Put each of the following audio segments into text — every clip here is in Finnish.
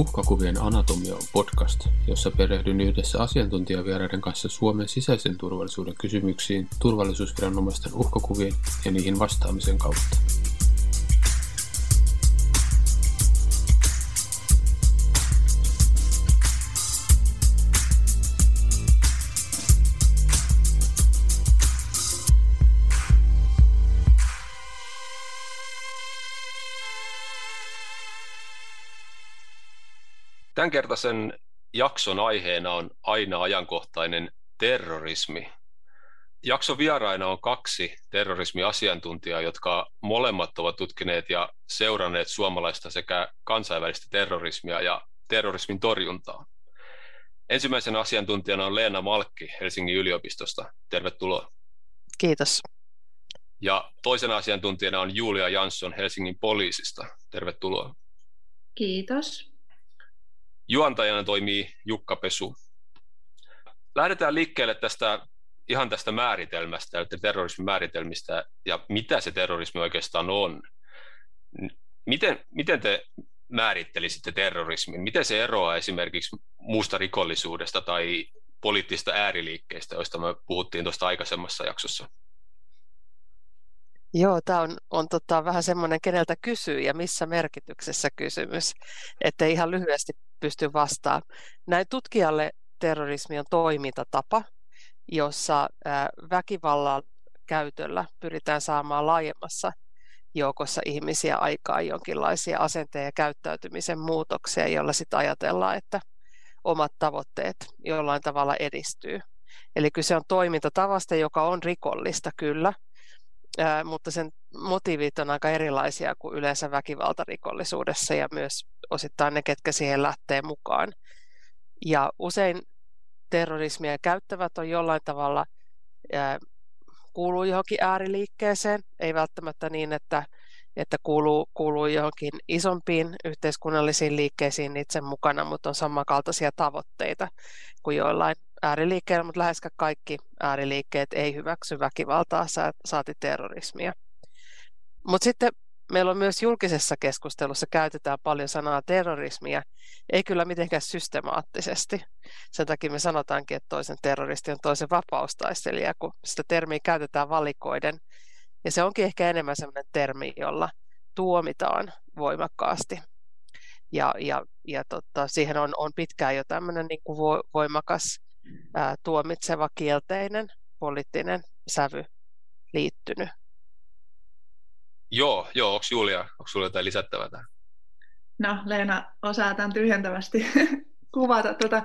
Uhkakuvien anatomia on podcast, jossa perehdyn yhdessä asiantuntijavieraiden kanssa Suomen sisäisen turvallisuuden kysymyksiin turvallisuusviranomaisten uhkakuvien ja niihin vastaamisen kautta. Tämänkertaisen jakson aiheena on aina ajankohtainen terrorismi. Jakson vieraina on kaksi terrorismiasiantuntijaa, jotka molemmat ovat tutkineet ja seuranneet suomalaista sekä kansainvälistä terrorismia ja terrorismin torjuntaa. Ensimmäisen asiantuntijana on Leena Malkki Helsingin yliopistosta. Tervetuloa. Kiitos. Ja toisena asiantuntijana on Julia Jansson Helsingin poliisista. Tervetuloa. Kiitos. Juontajana toimii Jukka Pesu. Lähdetään liikkeelle tästä ihan tästä määritelmästä, eli terrorismin määritelmistä ja mitä se terrorismi oikeastaan on. Miten, miten te määrittelisitte terrorismin? Miten se eroaa esimerkiksi muusta rikollisuudesta tai poliittista ääriliikkeistä, joista me puhuttiin tuosta aikaisemmassa jaksossa? Joo, tämä on, on tota, vähän semmoinen, keneltä kysyy ja missä merkityksessä kysymys, että ihan lyhyesti pysty vastaamaan. Näin tutkijalle terrorismi on toimintatapa, jossa väkivallan käytöllä pyritään saamaan laajemmassa joukossa ihmisiä aikaa jonkinlaisia asenteen ja käyttäytymisen muutoksia, joilla sitten ajatellaan, että omat tavoitteet jollain tavalla edistyy. Eli kyse on toimintatavasta, joka on rikollista kyllä, mutta sen motiivit on aika erilaisia kuin yleensä väkivaltarikollisuudessa ja myös osittain ne, ketkä siihen lähtee mukaan. Ja usein terrorismia käyttävät on jollain tavalla kuuluu johonkin ääriliikkeeseen, ei välttämättä niin, että, että kuuluu, kuuluu johonkin isompiin yhteiskunnallisiin liikkeisiin itse mukana, mutta on samankaltaisia tavoitteita kuin joillain ääriliikkeellä, mutta lähes kaikki ääriliikkeet ei hyväksy väkivaltaa, saati terrorismia. Mutta sitten meillä on myös julkisessa keskustelussa käytetään paljon sanaa terrorismia, ei kyllä mitenkään systemaattisesti. Sen takia me sanotaankin, että toisen terroristi on toisen vapaustaistelija, kun sitä termiä käytetään valikoiden. Ja se onkin ehkä enemmän sellainen termi, jolla tuomitaan voimakkaasti. Ja, ja, ja tota, siihen on, on pitkään jo tämmöinen niin kuin voimakas ää, tuomitseva kielteinen poliittinen sävy liittynyt. Joo, joo. Onko Julia, onko sinulla jotain lisättävää tähän? No, Leena osaa tämän tyhjentävästi kuvata. Tuota,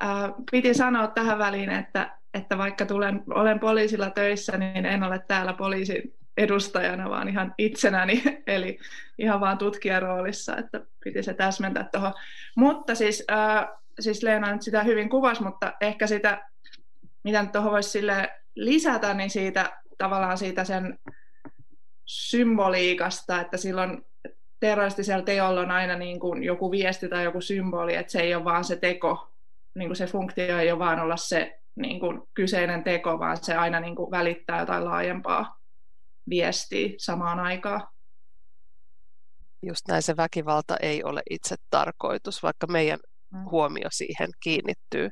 ää, piti sanoa tähän väliin, että, että vaikka tulen, olen poliisilla töissä, niin en ole täällä poliisin edustajana, vaan ihan itsenäni, eli ihan vaan tutkijan roolissa, että piti se täsmentää tuohon. Mutta siis ää, siis Leena nyt sitä hyvin kuvasi, mutta ehkä sitä, mitä nyt tuohon voisi lisätä, niin siitä tavallaan siitä sen symboliikasta, että silloin terroristisella teolla on aina niin kuin joku viesti tai joku symboli, että se ei ole vaan se teko, niin kuin se funktio ei ole vaan olla se niin kuin kyseinen teko, vaan se aina niin kuin välittää jotain laajempaa viestiä samaan aikaan. Just näin se väkivalta ei ole itse tarkoitus, vaikka meidän. Huomio siihen kiinnittyy.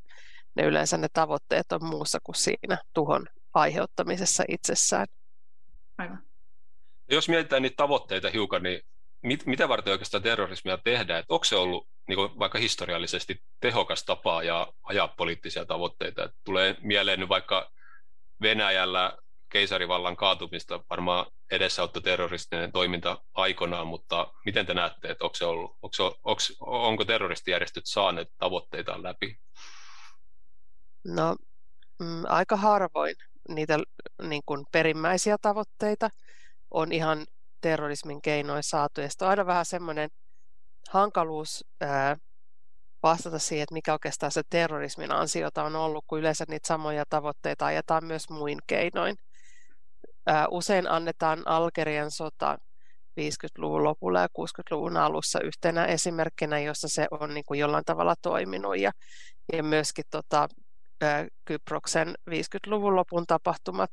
Ne yleensä ne tavoitteet on muussa kuin siinä tuhon aiheuttamisessa itsessään. Aivan. Jos mietitään niitä tavoitteita hiukan, niin mit, mitä varten oikeastaan terrorismia tehdään? Että onko se ollut niin kuin vaikka historiallisesti tehokas tapa ja ajaa poliittisia tavoitteita? Että tulee mieleen nyt vaikka Venäjällä keisarivallan kaatumista varmaan edesauttoi terroristinen toiminta aikanaan, mutta miten te näette, että onko, se ollut, onko, onko, onko terroristijärjestöt saaneet tavoitteitaan läpi? No mm, aika harvoin niitä niin kuin perimmäisiä tavoitteita on ihan terrorismin keinoin saatu. Ja on aina vähän semmoinen hankaluus ää, vastata siihen, että mikä oikeastaan se terrorismin ansiota on ollut, kun yleensä niitä samoja tavoitteita ajetaan myös muin keinoin. Usein annetaan Algerian sota 50-luvun lopulla ja 60-luvun alussa yhtenä esimerkkinä, jossa se on niin kuin jollain tavalla toiminut. Ja, ja myöskin tota, Kyproksen 50-luvun lopun tapahtumat,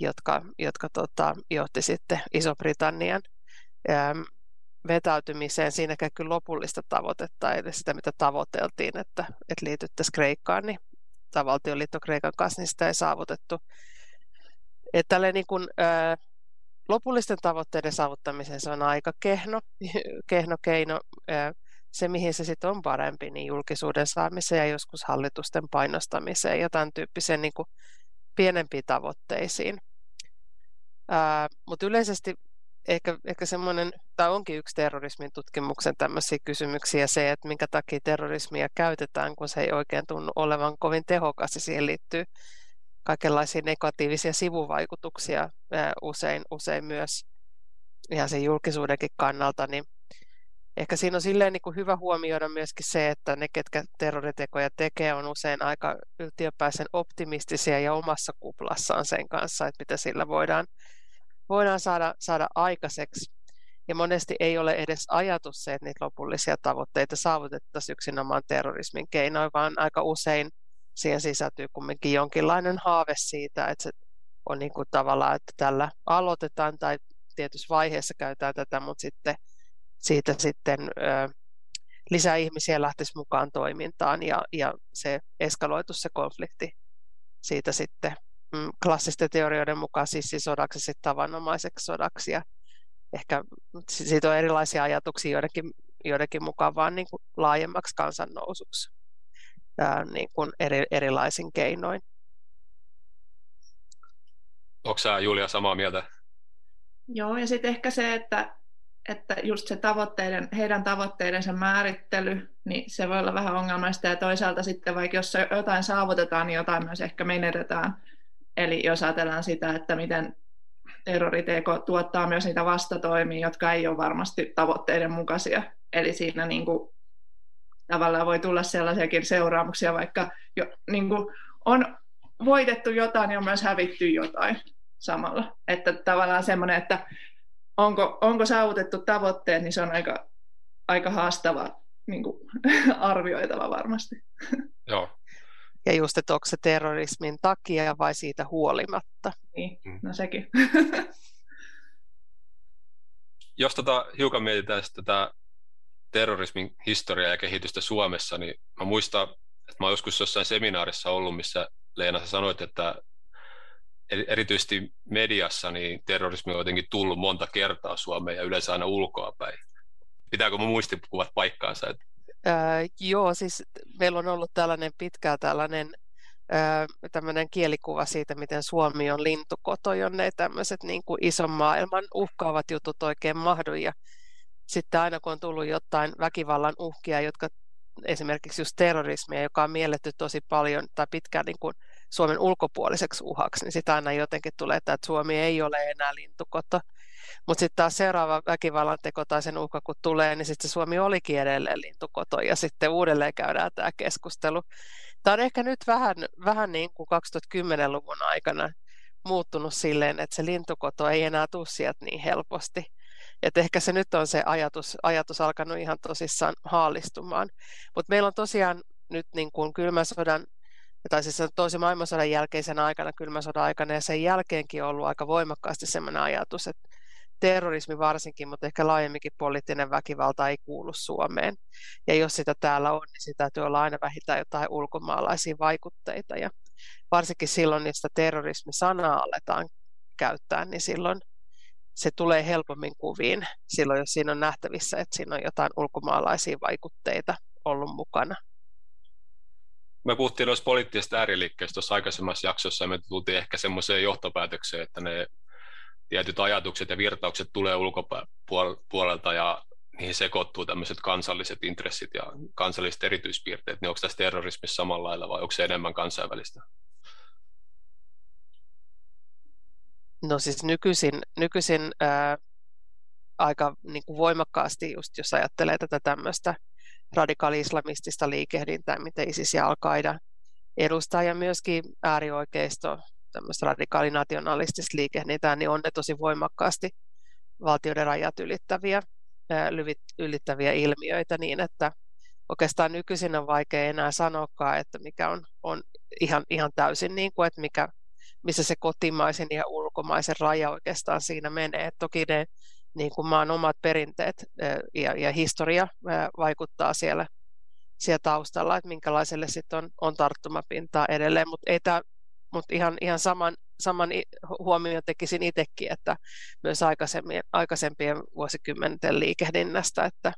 jotka, jotka tota, johti sitten Iso-Britannian vetäytymiseen siinäkään kyllä lopullista tavoitetta, eli sitä mitä tavoiteltiin, että, että liityttäisiin Kreikkaan, niin tai valtioliitto Kreikan kanssa, niin sitä ei saavutettu. Että tälle niin kuin, ää, lopullisten tavoitteiden saavuttamiseen se on aika kehno, kehno keino. Ää, se, mihin se sitten on parempi, niin julkisuuden saamiseen ja joskus hallitusten painostamiseen ja tämän tyyppiseen niin pienempiin tavoitteisiin. Mutta yleisesti ehkä, ehkä semmoinen, tai onkin yksi terrorismin tutkimuksen tämmöisiä kysymyksiä se, että minkä takia terrorismia käytetään, kun se ei oikein tunnu olevan kovin tehokas ja siihen liittyy kaikenlaisia negatiivisia sivuvaikutuksia usein, usein myös ihan sen julkisuudenkin kannalta, niin ehkä siinä on silleen niin kuin hyvä huomioida myöskin se, että ne, ketkä terroritekoja tekee, on usein aika yltiöpäisen optimistisia ja omassa kuplassaan sen kanssa, että mitä sillä voidaan, voidaan saada, saada aikaiseksi. Ja monesti ei ole edes ajatus se, että niitä lopullisia tavoitteita saavutettaisiin yksinomaan terrorismin keinoin, vaan aika usein siihen sisältyy kumminkin jonkinlainen haave siitä, että se on niin kuin tavallaan, että tällä aloitetaan tai tietyssä vaiheessa käytetään tätä, mutta sitten siitä sitten ö, lisää ihmisiä lähtisi mukaan toimintaan ja, ja se eskaloitu se konflikti siitä sitten mm, klassisten teorioiden mukaan sissisodaksi sitten tavanomaiseksi sodaksi ja ehkä siitä on erilaisia ajatuksia joidenkin, joidenkin mukaan vaan niin kuin laajemmaksi kansannousuksi ää, niin kuin eri, erilaisin keinoin. Onko sä Julia samaa mieltä? Joo, ja sitten ehkä se, että että just se tavoitteiden, heidän tavoitteidensa määrittely, niin se voi olla vähän ongelmallista ja toisaalta sitten vaikka jos jotain saavutetaan, niin jotain myös ehkä menetetään. Eli jos ajatellaan sitä, että miten terroriteko tuottaa myös niitä vastatoimia, jotka ei ole varmasti tavoitteiden mukaisia. Eli siinä niin kuin, tavallaan voi tulla sellaisiakin seuraamuksia, vaikka jo, niin kuin, on voitettu jotain ja on myös hävitty jotain samalla. Että tavallaan semmoinen, että onko, onko saavutettu tavoitteet, niin se on aika, aika haastava niin kuin, arvioitava varmasti. Joo. Ja just, että onko se terrorismin takia vai siitä huolimatta. Niin, mm. no sekin. Jos tota, hiukan mietitään tätä terrorismin historiaa ja kehitystä Suomessa, niin mä muistan, että mä oon joskus jossain seminaarissa ollut, missä Leena sä sanoit, että erityisesti mediassa niin terrorismi on jotenkin tullut monta kertaa Suomeen ja yleensä aina ulkoapäin. Pitääkö mun muistikuvat paikkaansa? Öö, joo, siis meillä on ollut tällainen pitkään tällainen tämmöinen kielikuva siitä, miten Suomi on lintukoto, jonne tämmöiset niin kuin ison maailman uhkaavat jutut oikein mahdu. Ja sitten aina kun on tullut jotain väkivallan uhkia, jotka esimerkiksi just terrorismia, joka on mielletty tosi paljon tai pitkään niin kuin Suomen ulkopuoliseksi uhaksi, niin sitä aina jotenkin tulee, että Suomi ei ole enää lintukoto. Mutta sitten taas seuraava väkivallan teko tai sen uhka, kun tulee, niin sitten Suomi olikin edelleen lintukoto ja sitten uudelleen käydään tämä keskustelu. Tämä on ehkä nyt vähän, vähän niin kuin 2010-luvun aikana muuttunut silleen, että se lintukoto ei enää tule sieltä niin helposti. Et ehkä se nyt on se ajatus, ajatus alkanut ihan tosissaan haalistumaan. Mutta meillä on tosiaan nyt niin kuin kylmän sodan tai siis toisen maailmansodan jälkeisen aikana, kylmän sodan aikana ja sen jälkeenkin on ollut aika voimakkaasti sellainen ajatus, että terrorismi varsinkin, mutta ehkä laajemminkin poliittinen väkivalta ei kuulu Suomeen. Ja jos sitä täällä on, niin sitä täytyy olla aina vähintään jotain ulkomaalaisia vaikutteita. Ja varsinkin silloin, jos sitä terrorismi-sanaa aletaan käyttää, niin silloin se tulee helpommin kuviin silloin, jos siinä on nähtävissä, että siinä on jotain ulkomaalaisia vaikutteita ollut mukana me puhuttiin noista poliittisista ääriliikkeistä tuossa aikaisemmassa jaksossa, ja me tultiin ehkä semmoiseen johtopäätökseen, että ne tietyt ajatukset ja virtaukset tulee ulkopuolelta, ja niihin sekoittuu tämmöiset kansalliset intressit ja kansalliset erityispiirteet, niin onko tässä terrorismissa samalla lailla vai onko se enemmän kansainvälistä? No siis nykyisin, nykyisin ää, aika niin kuin voimakkaasti, just jos ajattelee tätä tämmöistä radikaali-islamistista liikehdintää, mitä ISIS ja Al-Qaida edustaa, ja myöskin äärioikeisto, tämmöistä radikaalinationalistista liikehdintää, niin on ne tosi voimakkaasti valtioiden rajat ylittäviä, ylittäviä ilmiöitä niin, että oikeastaan nykyisin on vaikea enää sanoakaan, että mikä on, on ihan, ihan täysin niin kuin, että mikä, missä se kotimaisen ja ulkomaisen raja oikeastaan siinä menee. Et toki ne niin kuin maan omat perinteet ja, ja historia vaikuttaa siellä, siellä taustalla, että minkälaiselle sitten on, on tarttumapintaa edelleen, mutta ei ihan, ihan saman, saman huomioon tekisin itsekin, että myös aikaisempien, aikaisempien vuosikymmenten liikehdinnästä, että,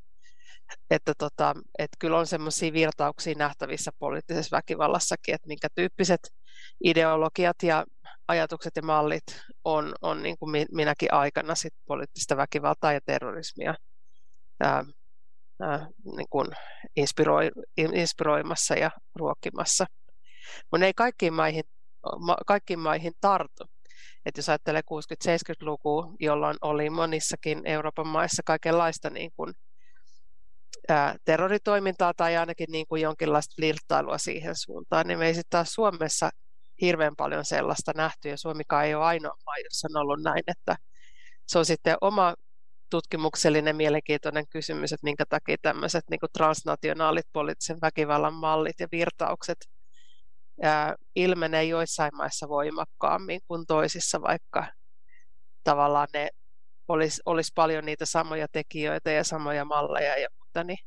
että, tota, että kyllä on semmoisia virtauksia nähtävissä poliittisessa väkivallassakin, että minkä tyyppiset ideologiat ja ajatukset ja mallit on, on niin kuin minäkin aikana sit poliittista väkivaltaa ja terrorismia ää, ää, niin kuin inspiroi, inspiroimassa ja ruokkimassa. Mutta ei kaikkiin maihin, ma, kaikkiin maihin tartu. Et jos ajattelee 60-70-lukua, jolloin oli monissakin Euroopan maissa kaikenlaista niin kuin, ää, terroritoimintaa tai ainakin niin kuin jonkinlaista flirttailua siihen suuntaan, niin me ei sitten taas Suomessa hirveän paljon sellaista nähty, ja Suomikaan ei ole ainoa maa, jossa on ollut näin, että se on sitten oma tutkimuksellinen mielenkiintoinen kysymys, että minkä takia tämmöiset niin kuin transnationaalit poliittisen väkivallan mallit ja virtaukset ää, ilmenee joissain maissa voimakkaammin kuin toisissa, vaikka tavallaan ne olisi, olisi paljon niitä samoja tekijöitä ja samoja malleja ja muuta, niin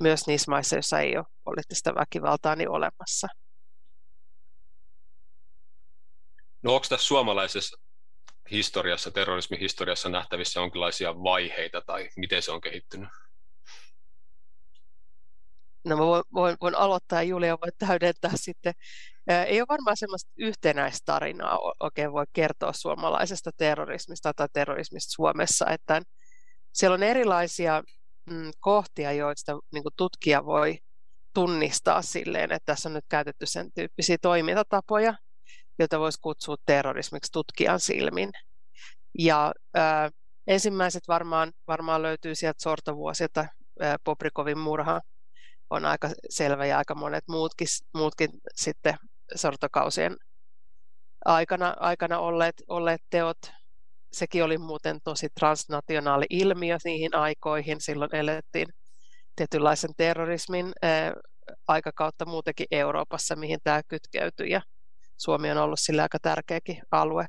myös niissä maissa, joissa ei ole poliittista väkivaltaa, niin olemassa. No onko tässä suomalaisessa historiassa, terrorismin historiassa nähtävissä jonkinlaisia vaiheita tai miten se on kehittynyt? No mä voin, voin, voin aloittaa ja Julia voi täydentää sitten. Ei ole varmaan sellaista yhtenäistä tarinaa oikein voi kertoa suomalaisesta terrorismista tai terrorismista Suomessa, että siellä on erilaisia mm, kohtia, joista niin tutkija voi tunnistaa silleen, että tässä on nyt käytetty sen tyyppisiä toimintatapoja, jota voisi kutsua terrorismiksi tutkijan silmin. Ja äh, ensimmäiset varmaan, varmaan löytyy sieltä sortovuosilta, Poprikovin murha on aika selvä ja aika monet muutkin, muutkin sitten sortokausien aikana, aikana olleet, olleet teot. Sekin oli muuten tosi transnationaali ilmiö niihin aikoihin. Silloin elettiin tietynlaisen terrorismin äh, aikakautta muutenkin Euroopassa, mihin tämä kytkeytyi. Ja Suomi on ollut sillä aika tärkeäkin alue.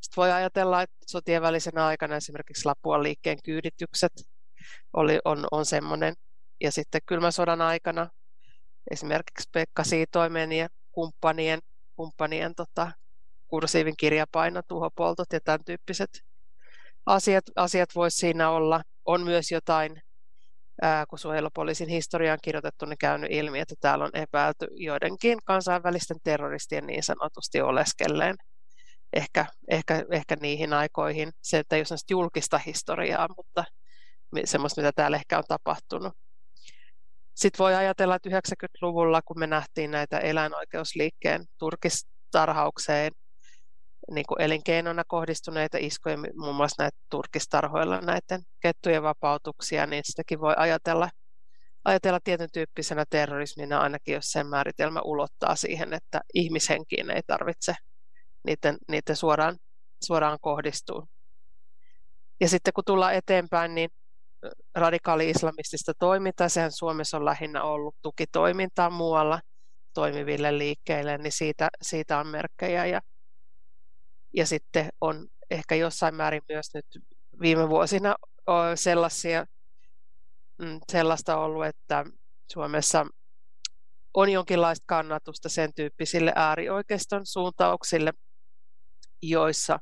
Sitten voi ajatella, että sotien välisenä aikana esimerkiksi Lapuan liikkeen kyyditykset oli, on, on semmoinen. Ja sitten kylmän sodan aikana esimerkiksi Pekka Siitoimen ja kumppanien, kumppanien tota, kursiivin kirjapaino, tuhopoltot ja tämän tyyppiset asiat, asiat voisi siinä olla. On myös jotain ää, kun suojelupoliisin historia on kirjoitettu, niin käynyt ilmi, että täällä on epäilty joidenkin kansainvälisten terroristien niin sanotusti oleskelleen ehkä, ehkä, ehkä niihin aikoihin. Se, että ei ole julkista historiaa, mutta semmoista, mitä täällä ehkä on tapahtunut. Sitten voi ajatella, että 90-luvulla, kun me nähtiin näitä eläinoikeusliikkeen turkistarhaukseen niin kuin elinkeinona kohdistuneita iskuja, muun muassa näitä turkistarhoilla näiden kettujen vapautuksia, niin sitäkin voi ajatella, ajatella tietyn tyyppisenä terrorismina, ainakin jos sen määritelmä ulottaa siihen, että ihmishenkiin ei tarvitse niiden, niiden suoraan, suoraan kohdistua. Ja sitten kun tullaan eteenpäin, niin radikaali-islamistista toimintaa, sehän Suomessa on lähinnä ollut tukitoimintaa muualla toimiville liikkeille, niin siitä, siitä on merkkejä. Ja ja sitten on ehkä jossain määrin myös nyt viime vuosina sellaisia, mm, sellaista ollut, että Suomessa on jonkinlaista kannatusta sen tyyppisille äärioikeiston suuntauksille, joissa,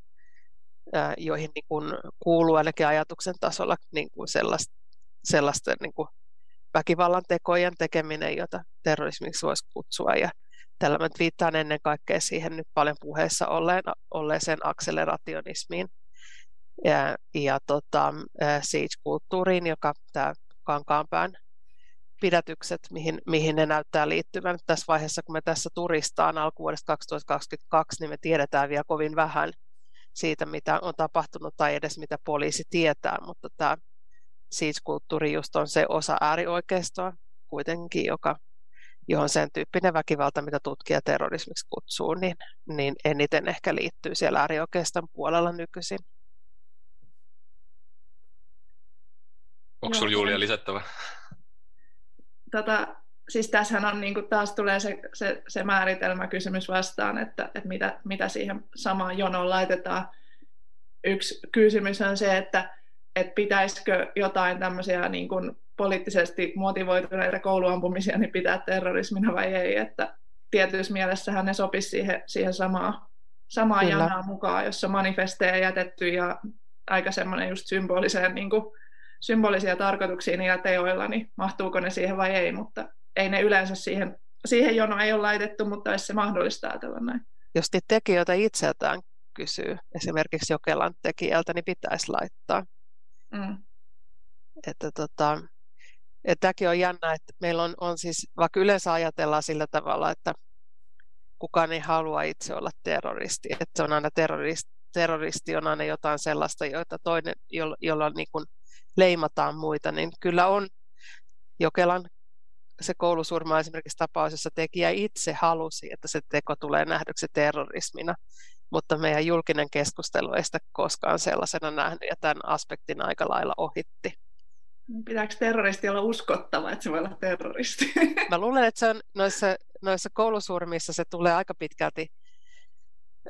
joihin niin kuin kuuluu ainakin ajatuksen tasolla niin kuin sellaista, sellaista niin kuin väkivallan tekojen tekeminen, jota terrorismiksi voisi kutsua. Ja Tällä mä viittaan ennen kaikkea siihen nyt paljon puheessa olleen, olleeseen akselerationismiin ja, ja tota, siege-kulttuuriin, joka tämä kankaanpään pidätykset, mihin, mihin ne näyttää liittyvän. Tässä vaiheessa, kun me tässä turistaan alkuvuodesta 2022, niin me tiedetään vielä kovin vähän siitä, mitä on tapahtunut tai edes mitä poliisi tietää, mutta tämä siege-kulttuuri just on se osa äärioikeistoa kuitenkin, joka johon sen tyyppinen väkivalta, mitä tutkija terrorismiksi kutsuu, niin, niin eniten ehkä liittyy siellä äärioikeiston puolella nykyisin. Onko sinulla Julia lisättävä? Tota, siis tässähän on, niin kuin taas tulee se, se, se määritelmäkysymys vastaan, että, että mitä, mitä siihen samaan jonoon laitetaan. Yksi kysymys on se, että että pitäisikö jotain tämmöisiä niin kuin poliittisesti motivoituneita kouluampumisia niin pitää terrorismina vai ei, että tietyssä mielessähän ne sopisi siihen, siihen samaan, samaan janaan mukaan, jossa manifesteja jätetty ja aika semmoinen just symboliseen, niin kuin, symbolisia tarkoituksia niillä teoilla, niin mahtuuko ne siihen vai ei, mutta ei ne yleensä siihen, siihen jono ei ole laitettu, mutta olisi se mahdollista ajatella näin. Jos tekijöitä itseltään kysyy, esimerkiksi Jokelan tekijältä, niin pitäisi laittaa. Mm. Että tota, tämäkin on jännä, että meillä on, on siis, vaikka yleensä ajatellaan sillä tavalla, että kukaan ei halua itse olla terroristi, että se on aina terroristi, terroristi on aina jotain sellaista, joita toinen, jolla, jolla niin kuin leimataan muita, niin kyllä on Jokelan se koulusurma esimerkiksi tapaus, jossa tekijä itse halusi, että se teko tulee nähdyksi terrorismina, mutta meidän julkinen keskustelu ei sitä koskaan sellaisena nähnyt ja tämän aspektin aika lailla ohitti. Pitääkö terroristi olla uskottava, että se voi olla terroristi? Mä luulen, että se on noissa, noissa koulusurmissa se tulee aika pitkälti,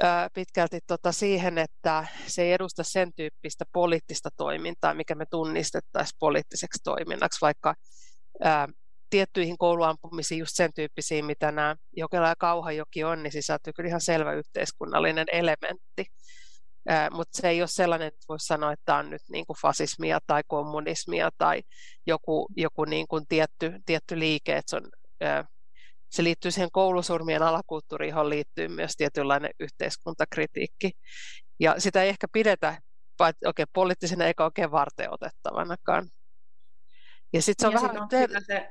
ää, pitkälti tota siihen, että se ei edusta sen tyyppistä poliittista toimintaa, mikä me tunnistettaisiin poliittiseksi toiminnaksi, vaikka ää, tiettyihin kouluampumisiin, just sen tyyppisiin, mitä nämä Jokela ja Kauhajoki on, niin sisältyy kyllä ihan selvä yhteiskunnallinen elementti. Mutta se ei ole sellainen, että voisi sanoa, että tämä on nyt niin kuin fasismia tai kommunismia tai joku, joku niin kuin tietty, tietty liike, että se, on, se liittyy siihen koulusurmien alakulttuuriin, johon liittyy myös tietynlainen yhteiskuntakritiikki. Ja sitä ei ehkä pidetä oikein poliittisena eikä oikein varteotettavanakaan. Ja sitten se on ja vähän... Sit on se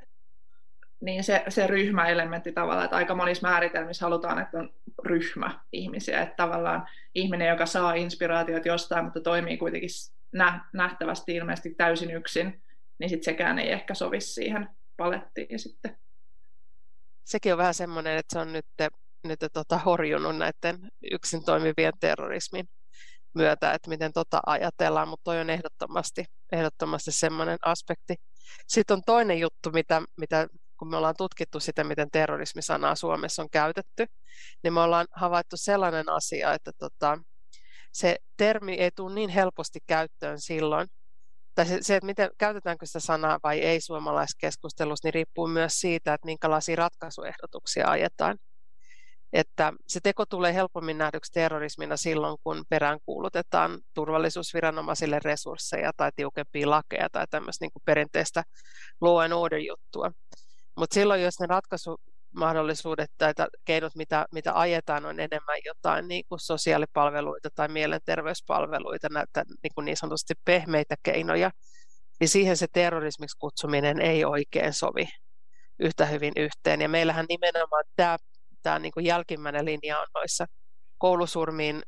niin se, se ryhmäelementti tavallaan, että aika monissa määritelmissä halutaan, että on ryhmä ihmisiä, että tavallaan ihminen, joka saa inspiraatiot jostain, mutta toimii kuitenkin nähtävästi ilmeisesti täysin yksin, niin sitten sekään ei ehkä sovi siihen palettiin sitten. Sekin on vähän semmoinen, että se on nyt, nyt tota, horjunut näiden yksin toimivien terrorismin myötä, että miten tota ajatellaan, mutta toi on ehdottomasti, ehdottomasti semmoinen aspekti. Sitten on toinen juttu, mitä, mitä kun me ollaan tutkittu sitä, miten terrorismisanaa Suomessa on käytetty, niin me ollaan havaittu sellainen asia, että tota, se termi ei tule niin helposti käyttöön silloin, tai se, se, että miten, käytetäänkö sitä sanaa vai ei suomalaiskeskustelussa, niin riippuu myös siitä, että minkälaisia ratkaisuehdotuksia ajetaan. Että se teko tulee helpommin nähdyksi terrorismina silloin, kun perään kuulutetaan turvallisuusviranomaisille resursseja tai tiukempia lakeja tai tämmöistä niin kuin perinteistä law and order juttua. Mutta silloin, jos ne ratkaisumahdollisuudet tai keinot, mitä, mitä ajetaan, on enemmän jotain niin kuin sosiaalipalveluita tai mielenterveyspalveluita, näitä niin, kuin niin sanotusti pehmeitä keinoja, niin siihen se terrorismiksi kutsuminen ei oikein sovi yhtä hyvin yhteen. Ja meillähän nimenomaan tämä, tämä niin kuin jälkimmäinen linja on noissa koulusurmiin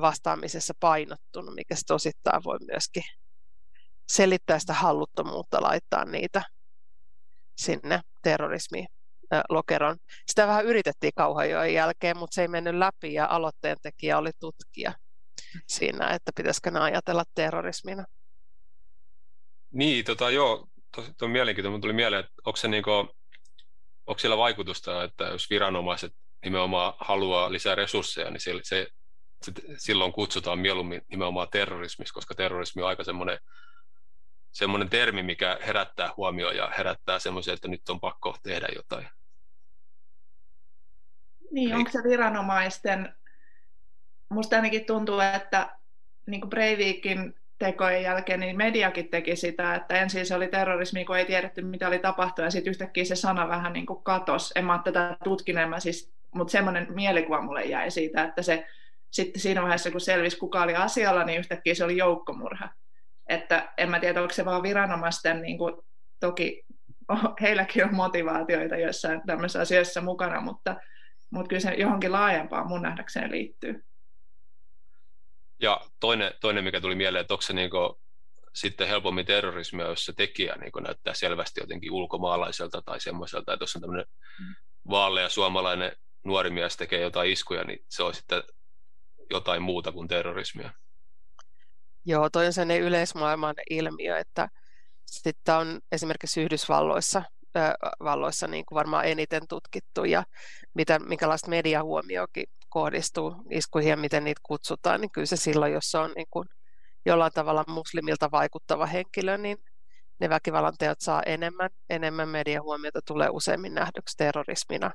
vastaamisessa painottunut, mikä osittain voi myöskin selittää sitä halluttomuutta laittaa niitä sinne terrorismiin lokeron. Sitä vähän yritettiin Kauhajoen jälkeen, mutta se ei mennyt läpi ja aloitteen tekijä oli tutkija siinä, että pitäisikö ne ajatella terrorismina. Niin, tota, joo, tosi on mielenkiintoinen. Mun tuli mieleen, että onko, se niinku, onko sillä vaikutusta, että jos viranomaiset nimenomaan haluaa lisää resursseja, niin se, se, se silloin kutsutaan mieluummin nimenomaan terrorismiksi, koska terrorismi on aika semmoinen semmoinen termi, mikä herättää huomioon ja herättää semmoisen, että nyt on pakko tehdä jotain. Niin, onko se viranomaisten, musta ainakin tuntuu, että niin kuin Breivikin tekojen jälkeen, niin mediakin teki sitä, että ensin se oli terrorismi, kun ei tiedetty, mitä oli tapahtunut, ja sitten yhtäkkiä se sana vähän niin kuin katosi. En mä ole tätä tutkinut, siis, mutta semmoinen mielikuva mulle jäi siitä, että se sitten siinä vaiheessa, kun selvisi, kuka oli asialla, niin yhtäkkiä se oli joukkomurha. Että en mä tiedä, onko se vaan viranomaisten, niin kuin, toki heilläkin on motivaatioita joissain tämmöisissä asioissa mukana, mutta, mutta kyllä se johonkin laajempaan mun nähdäkseen liittyy. Ja toinen, toinen mikä tuli mieleen, että onko se niin kuin, sitten helpommin terrorismia, jos se tekijä niin kuin näyttää selvästi jotenkin ulkomaalaiselta tai semmoiselta, että jos on tämmöinen mm. vaalea suomalainen nuori mies tekee jotain iskuja, niin se on sitten jotain muuta kuin terrorismia. Joo, toi on sellainen yleismaailman ilmiö, että sitten on esimerkiksi Yhdysvalloissa valloissa niin kuin varmaan eniten tutkittu ja mitä, minkälaista mediahuomioakin kohdistuu iskuihin ja miten niitä kutsutaan, niin kyllä se silloin, jos se on niin kuin jollain tavalla muslimilta vaikuttava henkilö, niin ne väkivallan teot saa enemmän, enemmän mediahuomiota, tulee useimmin nähdyksi terrorismina.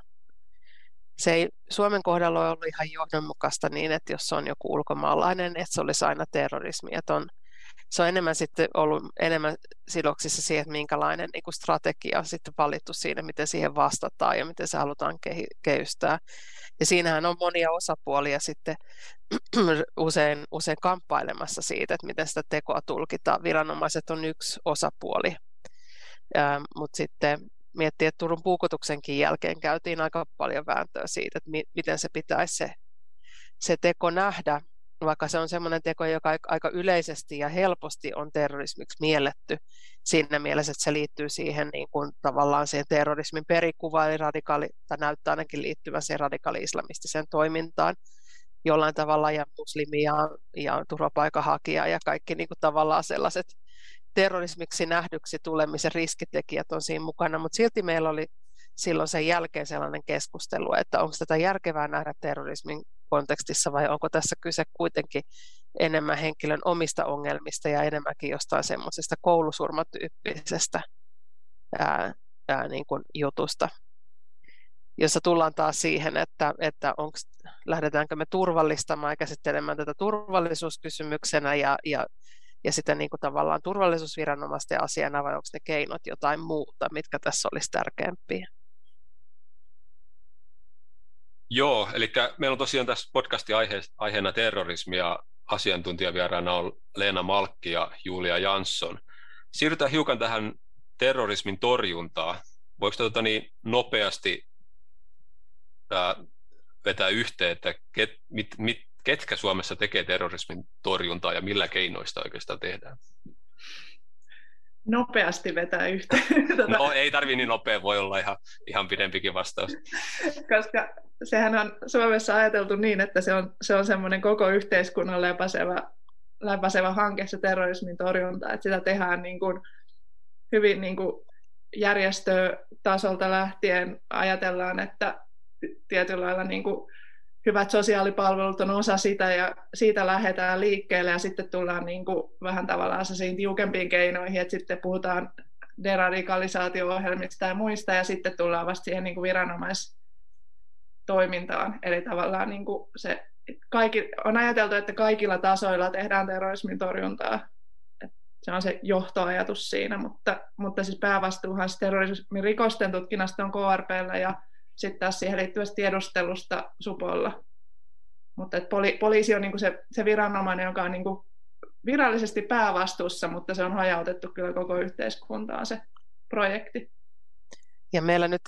Se ei Suomen kohdalla ole ollut ihan johdonmukaista niin, että jos on joku ulkomaalainen, että se olisi aina terrorismi. Että on, se on enemmän sitten ollut enemmän sidoksissa siihen, että minkälainen niin kuin strategia on sitten valittu siinä, miten siihen vastataan ja miten se halutaan kehystää. Ja siinähän on monia osapuolia sitten usein, usein kamppailemassa siitä, että miten sitä tekoa tulkitaan. Viranomaiset on yksi osapuoli, mutta sitten miettii, että Turun puukotuksenkin jälkeen käytiin aika paljon vääntöä siitä, että mi- miten se pitäisi se, se teko nähdä, vaikka se on semmoinen teko, joka aika yleisesti ja helposti on terrorismiksi mielletty siinä mielessä, että se liittyy siihen niin kuin tavallaan siihen terrorismin perikuvaan, eli radikaali, tai näyttää ainakin liittyvän siihen radikaali-islamistiseen toimintaan. Jollain tavalla, ja muslimi ja, ja turvapaikanhakija ja kaikki niin kuin tavallaan sellaiset terrorismiksi nähdyksi tulemisen riskitekijät on siinä mukana, mutta silti meillä oli silloin sen jälkeen sellainen keskustelu, että onko tätä järkevää nähdä terrorismin kontekstissa vai onko tässä kyse kuitenkin enemmän henkilön omista ongelmista ja enemmänkin jostain semmoisesta koulusurmatyyppisestä ää, ää, niin kuin jutusta, jossa tullaan taas siihen, että, että onks, lähdetäänkö me turvallistamaan ja käsittelemään tätä turvallisuuskysymyksenä ja, ja, ja sitten niin kuin tavallaan turvallisuusviranomaisten asiana vai onko ne keinot jotain muuta, mitkä tässä olisi tärkeämpiä? Joo, eli meillä on tosiaan tässä podcastin aihe, aiheena terrorismi ja asiantuntijavieraana on Leena Malkki ja Julia Jansson. Siirrytään hiukan tähän terrorismin torjuntaan. Voiko tuota niin nopeasti ää, vetää yhteen, että ket, mit, mit, ketkä Suomessa tekee terrorismin torjuntaa ja millä keinoista oikeastaan tehdään? nopeasti vetää yhteen. No ei tarvi niin nopea, voi olla ihan, ihan pidempikin vastaus. Koska sehän on Suomessa ajateltu niin, että se on, se on semmoinen koko yhteiskunnan läpäisevä, läpäisevä hanke, se terrorismin torjunta, että sitä tehdään niin kuin hyvin niin kuin järjestötasolta lähtien ajatellaan, että tietyllä lailla niin kuin hyvät sosiaalipalvelut on osa sitä ja siitä lähdetään liikkeelle ja sitten tullaan niin kuin vähän tavallaan siihen tiukempiin keinoihin, että sitten puhutaan deradikalisaatio-ohjelmista ja muista ja sitten tullaan vasta siihen niin kuin viranomaistoimintaan. Eli tavallaan niin kuin se, kaikki, on ajateltu, että kaikilla tasoilla tehdään terrorismin torjuntaa. Se on se johtoajatus siinä, mutta, mutta siis päävastuuhan terrorismin rikosten tutkinnasta on KRPllä ja sitten taas siihen liittyvästä tiedustelusta supolla. Mutta et poli, poliisi on niinku se, se viranomainen, joka on niinku virallisesti päävastuussa, mutta se on hajautettu kyllä koko yhteiskuntaan se projekti. Ja meillä nyt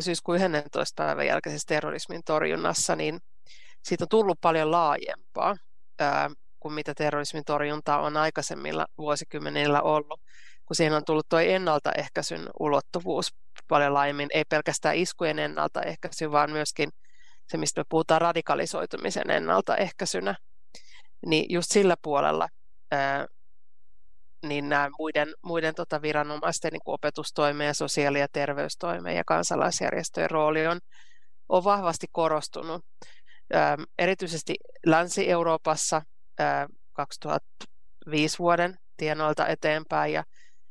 syyskuun 11. päivän jälkeisessä terrorismin torjunnassa, niin siitä on tullut paljon laajempaa kuin mitä terrorismin torjunta on aikaisemmilla vuosikymmenillä ollut, kun siihen on tullut tuo ennaltaehkäisyn ulottuvuus paljon laajemmin, ei pelkästään iskujen ennaltaehkäisy, vaan myöskin se, mistä me puhutaan radikalisoitumisen ennaltaehkäisynä, niin just sillä puolella ää, niin nämä muiden, muiden tota viranomaisten niin opetustoimeen sosiaali- ja terveystoimeen ja kansalaisjärjestöjen rooli on, on vahvasti korostunut. Ää, erityisesti Länsi-Euroopassa ää, 2005 vuoden tienoilta eteenpäin ja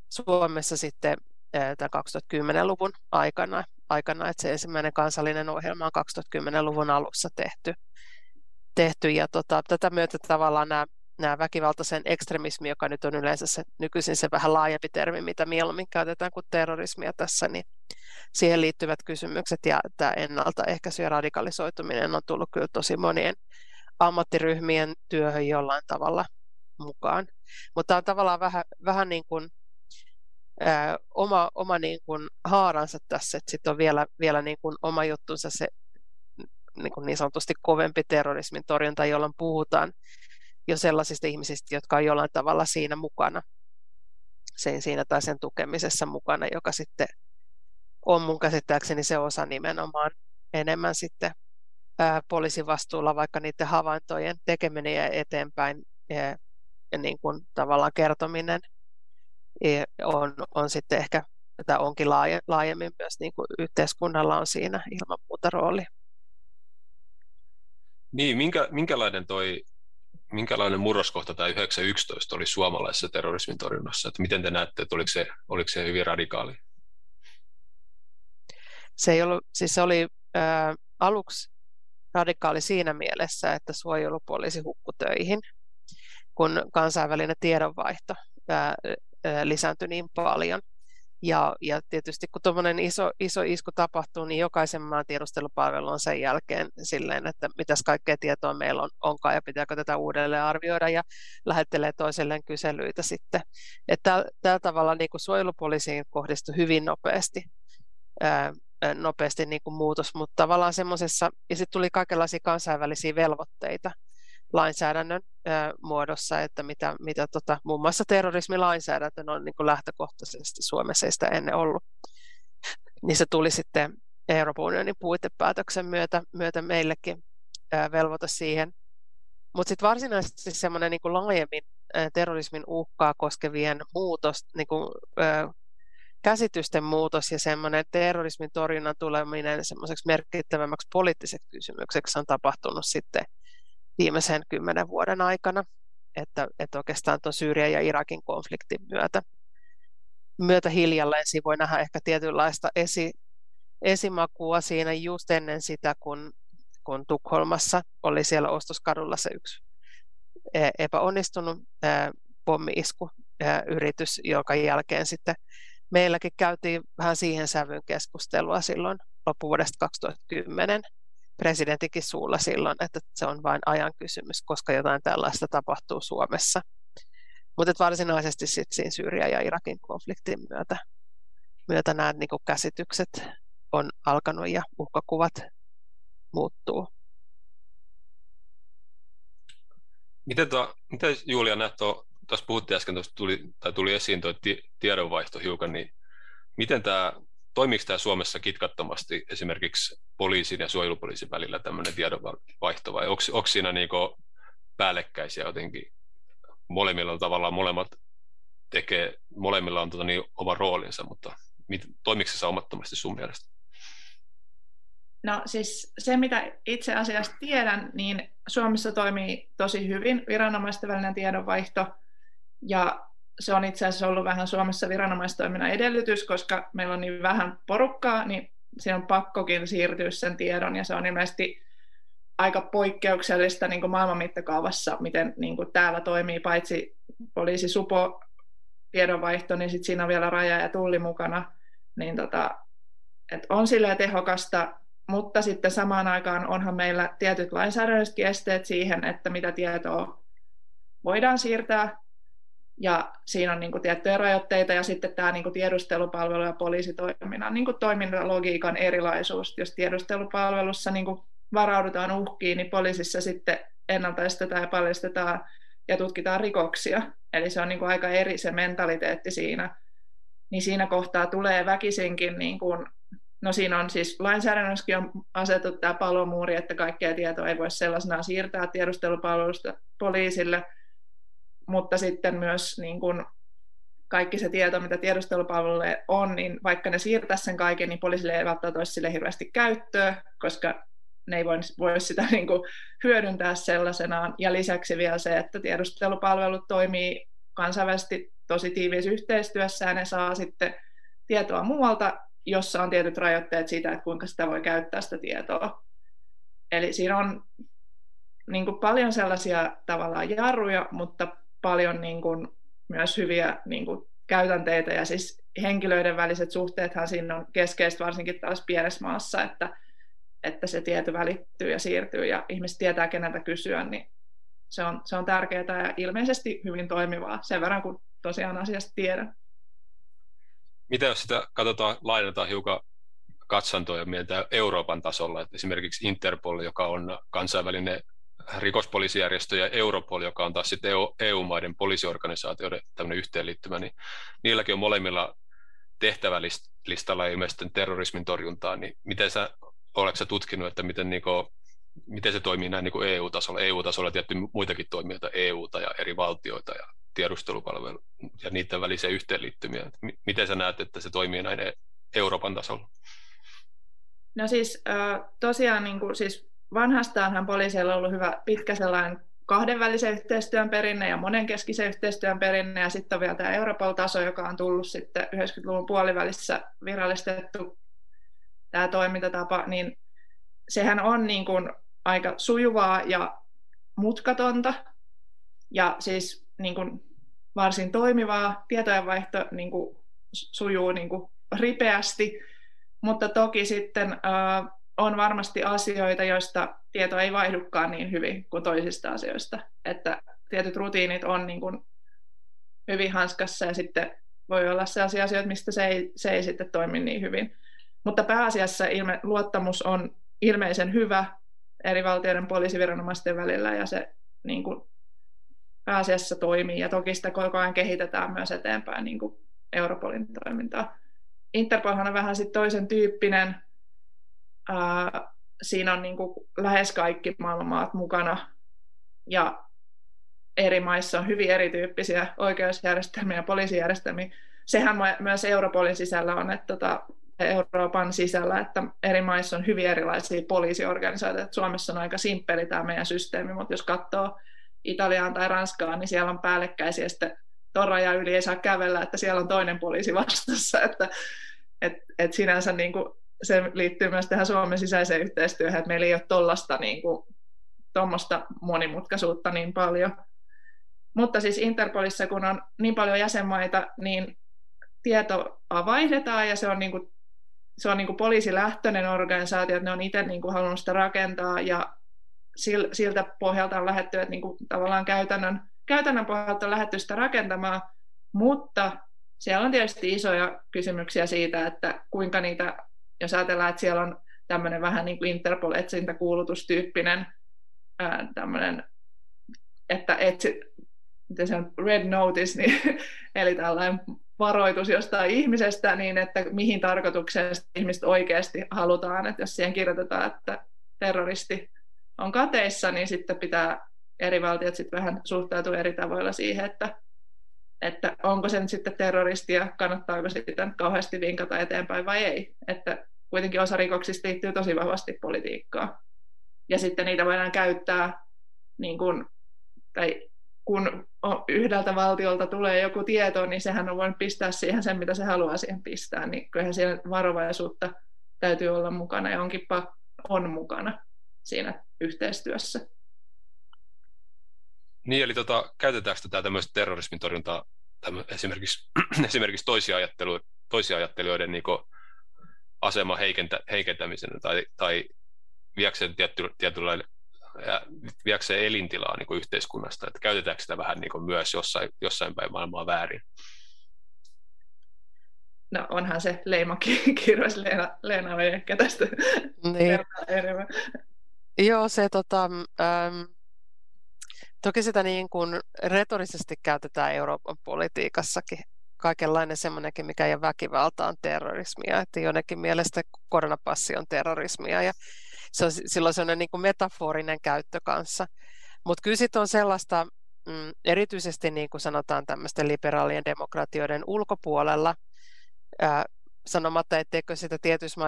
Suomessa sitten tämän 2010-luvun aikana, aikana, että se ensimmäinen kansallinen ohjelma on 2010-luvun alussa tehty. tehty ja tota, tätä myötä tavallaan nämä, nämä väkivaltaisen ekstremismi, joka nyt on yleensä se, nykyisin se vähän laajempi termi, mitä mieluummin käytetään kuin terrorismia tässä, niin siihen liittyvät kysymykset ja tämä ennaltaehkäisy ja radikalisoituminen on tullut kyllä tosi monien ammattiryhmien työhön jollain tavalla mukaan. Mutta on tavallaan vähän, vähän niin kuin ää, oma, oma niin kuin haaransa tässä, että sitten on vielä, vielä niin kuin oma juttunsa se niin, kuin niin sanotusti kovempi terrorismin torjunta, jolloin puhutaan jo sellaisista ihmisistä, jotka on jollain tavalla siinä mukana, sen siinä tai sen tukemisessa mukana, joka sitten on mun käsittääkseni se osa nimenomaan enemmän sitten ää, poliisin vastuulla, vaikka niiden havaintojen tekeminen ja eteenpäin ja, ja niin kuin tavallaan kertominen – on, on sitten ehkä, että onkin laaje, laajemmin myös niin kuin yhteiskunnalla on siinä ilman muuta rooli. Niin, minkä, minkälainen toi minkälainen murroskohta tämä 911 oli suomalaisessa terrorismin torjunnassa? Että miten te näette, että oliko se, oliko se hyvin radikaali? Se, ei ollut, siis se oli ää, aluksi radikaali siinä mielessä, että suojelupoliisi hukku töihin, kun kansainvälinen tiedonvaihto ää, lisääntyi niin paljon – ja, ja tietysti kun tuommoinen iso, iso isku tapahtuu, niin jokaisen maan tiedustelupalvelu on sen jälkeen silleen, että mitäs kaikkea tietoa meillä on, onkaan ja pitääkö tätä uudelleen arvioida ja lähettelee toisilleen kyselyitä sitten. Että tällä tavalla niin kuin suojelupoliisiin kohdistui hyvin nopeasti, ää, nopeasti niin kuin muutos, mutta tavallaan semmoisessa, ja sitten tuli kaikenlaisia kansainvälisiä velvoitteita, lainsäädännön muodossa, että mitä, mitä tota, muun muassa terrorismilainsäädäntö on niin kuin lähtökohtaisesti Suomessa ei sitä ennen ollut. Niin se tuli sitten Euroopan unionin puitepäätöksen myötä, myötä meillekin ää, velvoite siihen. Mutta sitten varsinaisesti semmoinen niin laajemmin ää, terrorismin uhkaa koskevien muutos, niin kuin, ää, käsitysten muutos ja semmoinen terrorismin torjunnan tuleminen semmoiseksi merkittävämmäksi poliittiseksi kysymykseksi on tapahtunut sitten viimeisen kymmenen vuoden aikana, että, että oikeastaan tuon Syyrian ja Irakin konfliktin myötä, myötä hiljalleen. Siinä voi nähdä ehkä tietynlaista esi, esimakua siinä just ennen sitä, kun, kun Tukholmassa oli siellä Ostoskadulla se yksi epäonnistunut pommi-isku yritys, joka jälkeen sitten meilläkin käytiin vähän siihen sävyyn keskustelua silloin loppuvuodesta 2010, presidentinkin suulla silloin, että se on vain ajan kysymys, koska jotain tällaista tapahtuu Suomessa. Mutta varsinaisesti sitten siinä Syyria ja Irakin konfliktin myötä, myötä nämä niin käsitykset on alkanut ja uhkakuvat muuttuu. Miten, to, miten Julia näet, tuossa puhuttiin äsken, tuossa tuli, tai tuli esiin tuo tiedonvaihto hiukan, niin miten tämä toimiiko tämä Suomessa kitkattomasti esimerkiksi poliisin ja suojelupoliisin välillä tämmöinen tiedonvaihto vai onko, onko siinä niin päällekkäisiä jotenkin? Molemmilla tavallaan molemmat tekee, molemmilla on tota niin oma roolinsa, mutta mit, toimiko se saumattomasti sun mielestä? No siis se, mitä itse asiassa tiedän, niin Suomessa toimii tosi hyvin viranomaisten välinen tiedonvaihto, ja se on itse asiassa ollut vähän Suomessa viranomaistoiminnan edellytys, koska meillä on niin vähän porukkaa, niin se on pakkokin siirtyä sen tiedon, ja se on ilmeisesti aika poikkeuksellista niin kuin maailman mittakaavassa, miten niin kuin täällä toimii paitsi poliisi supo tiedonvaihto, niin sit siinä on vielä raja ja tulli mukana, niin tota, et on silleen tehokasta, mutta sitten samaan aikaan onhan meillä tietyt lainsäädännölliset esteet siihen, että mitä tietoa voidaan siirtää ja siinä on niin kuin tiettyjä rajoitteita ja sitten tämä niin kuin tiedustelupalvelu ja poliisitoiminnan niin kuin toimintalogiikan erilaisuus. Jos tiedustelupalvelussa niin kuin varaudutaan uhkiin, niin poliisissa sitten ennaltaistetaan ja paljastetaan ja tutkitaan rikoksia. Eli se on niin kuin aika eri se mentaliteetti siinä. Niin siinä kohtaa tulee väkisinkin, niin kuin, no siinä on siis lainsäädännössäkin on asetettu tämä palomuuri, että kaikkea tietoa ei voi sellaisenaan siirtää tiedustelupalvelusta poliisille – mutta sitten myös niin kuin kaikki se tieto, mitä tiedustelupalveluille on, niin vaikka ne siirtäisi sen kaiken, niin poliisille ei välttämättä olisi sille hirveästi käyttöä, koska ne ei voi, voi sitä niin kuin hyödyntää sellaisenaan. Ja lisäksi vielä se, että tiedustelupalvelut toimii kansainvälisesti tosi tiiviissä yhteistyössä ja ne saa sitten tietoa muualta, jossa on tietyt rajoitteet siitä, että kuinka sitä voi käyttää sitä tietoa. Eli siinä on niin kuin paljon sellaisia tavallaan jarruja, mutta paljon niin kuin, myös hyviä niin kuin, käytänteitä ja siis henkilöiden väliset suhteethan siinä on keskeistä varsinkin taas pienessä maassa, että, että se tieto välittyy ja siirtyy ja ihmiset tietää keneltä kysyä, niin se on, se on tärkeää ja ilmeisesti hyvin toimivaa sen verran, kun tosiaan asiasta tiedän. Mitä jos sitä katsotaan, lainataan hiukan katsantoa ja mietitään Euroopan tasolla, että esimerkiksi Interpol, joka on kansainvälinen rikospoliisijärjestö ja Europol, joka on taas sitten EU-maiden poliisiorganisaatioiden tämmöinen yhteenliittymä, niin niilläkin on molemmilla tehtävälistalla ilmeisesti terrorismin torjuntaa, niin miten sä, oletko sä tutkinut, että miten, niin kuin, miten se toimii näin niin EU-tasolla? EU-tasolla tietty muitakin toimijoita, EUta ja eri valtioita ja tiedustelupalvelu ja niiden välisiä yhteenliittymiä. Miten sä näet, että se toimii näin Euroopan tasolla? No siis tosiaan niin kuin, siis vanhastaanhan poliisilla on ollut hyvä pitkä sellainen kahdenvälisen yhteistyön perinne ja monenkeskisen yhteistyön perinne, ja sitten on vielä tämä Europol-taso, joka on tullut sitten 90-luvun puolivälissä virallistettu tämä toimintatapa, niin sehän on niin kuin aika sujuvaa ja mutkatonta, ja siis niin kuin varsin toimivaa. Tietojenvaihto niin kuin sujuu niin kuin ripeästi, mutta toki sitten äh, on varmasti asioita, joista tieto ei vaihdukaan niin hyvin kuin toisista asioista. Että tietyt rutiinit on niin kuin hyvin hanskassa ja sitten voi olla sellaisia asioita, mistä se ei, se ei sitten toimi niin hyvin. Mutta pääasiassa ilme, luottamus on ilmeisen hyvä eri valtioiden poliisiviranomaisten välillä ja se niin kuin, pääasiassa toimii ja toki sitä koko ajan kehitetään myös eteenpäin niin kuin Europolin toimintaa. Interpolhan on vähän sitten toisen tyyppinen. Ää, siinä on niin kuin lähes kaikki maailmanmaat mukana ja eri maissa on hyvin erityyppisiä oikeusjärjestelmiä ja poliisijärjestelmiä. Sehän myös Europolin sisällä on, että tota, Euroopan sisällä, että eri maissa on hyvin erilaisia poliisiorganisaatioita. Suomessa on aika simppeli tämä meidän systeemi, mutta jos katsoo Italiaan tai Ranskaan, niin siellä on päällekkäisiä, sitten ton rajan yli ei saa kävellä, että siellä on toinen poliisi vastassa, että et, et sinänsä niin kuin, se liittyy myös tähän Suomen sisäiseen yhteistyöhön, että meillä ei ole tuollaista niin monimutkaisuutta niin paljon. Mutta siis Interpolissa, kun on niin paljon jäsenmaita, niin tietoa vaihdetaan ja se on, niin kuin, se on niin kuin poliisilähtöinen organisaatio, että ne on itse niin kuin halunnut sitä rakentaa ja siltä pohjalta on lähdetty, että niin kuin tavallaan käytännön, käytännön pohjalta on lähdetty sitä rakentamaan, mutta siellä on tietysti isoja kysymyksiä siitä, että kuinka niitä, jos ajatellaan, että siellä on tämmöinen vähän niin kuin Interpol-etsintäkuulutustyyppinen tämmöinen, että etsi, miten se on, red notice, niin, eli tällainen varoitus jostain ihmisestä, niin että mihin tarkoitukseen ihmiset oikeasti halutaan, että jos siihen kirjoitetaan, että terroristi on kateissa, niin sitten pitää eri valtiot sitten vähän suhtautua eri tavoilla siihen, että, että onko se nyt sitten terroristi ja kannattaako sitten kauheasti vinkata eteenpäin vai ei. Että kuitenkin osa rikoksista liittyy tosi vahvasti politiikkaan. Ja sitten niitä voidaan käyttää, niin kun, tai kun yhdeltä valtiolta tulee joku tieto, niin sehän on voinut pistää siihen sen, mitä se haluaa siihen pistää. Niin kyllähän siellä varovaisuutta täytyy olla mukana ja onkin on mukana siinä yhteistyössä. Niin, eli tota, käytetäänkö tätä tämmöistä terrorismin torjuntaa esimerkiksi, esimerkiksi toisia, ajattelu, toisia ajattelijoiden niin asema heikentä, heikentämisenä tai, tai viekö tietty, tietynlainen ja viekö elintilaa niin kuin yhteiskunnasta, että käytetäänkö sitä vähän niin kuin myös jossain, jossain päin maailmaa väärin? No onhan se leimakirjois, Leena, Leena ehkä tästä niin. enemmän. Joo, se tota, ähm, toki sitä niin kuin retorisesti käytetään Euroopan politiikassakin. Kaikenlainen semmoinenkin, mikä ei ole väkivaltaan terrorismia, että jonnekin mielestä koronapassi on terrorismia ja se on silloin sellainen niin kuin metaforinen käyttö kanssa. Mutta kyllä sitten on sellaista, mm, erityisesti niin kuin sanotaan tämmöisten liberaalien demokratioiden ulkopuolella, ää, sanomatta, etteikö sitä tietyissä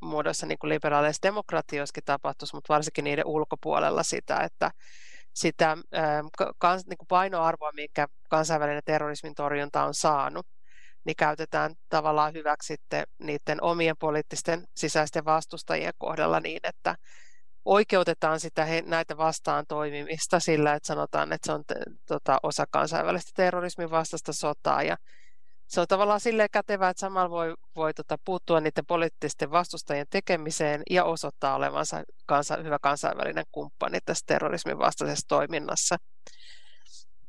muodossa niin kuin liberaaleissa demokratioissakin tapahtuisi, mutta varsinkin niiden ulkopuolella sitä, että sitä kans, niin kuin painoarvoa, minkä kansainvälinen terrorismin torjunta on saanut, niin käytetään tavallaan hyväksi sitten niiden omien poliittisten sisäisten vastustajien kohdalla niin, että oikeutetaan sitä he, näitä vastaan toimimista sillä, että sanotaan, että se on tota, osa kansainvälistä terrorismin vastaista sotaa ja se on tavallaan silleen kätevää, että samalla voi, voi tota, puuttua niiden poliittisten vastustajien tekemiseen ja osoittaa olevansa kansa, hyvä kansainvälinen kumppani tässä terrorismin vastaisessa toiminnassa.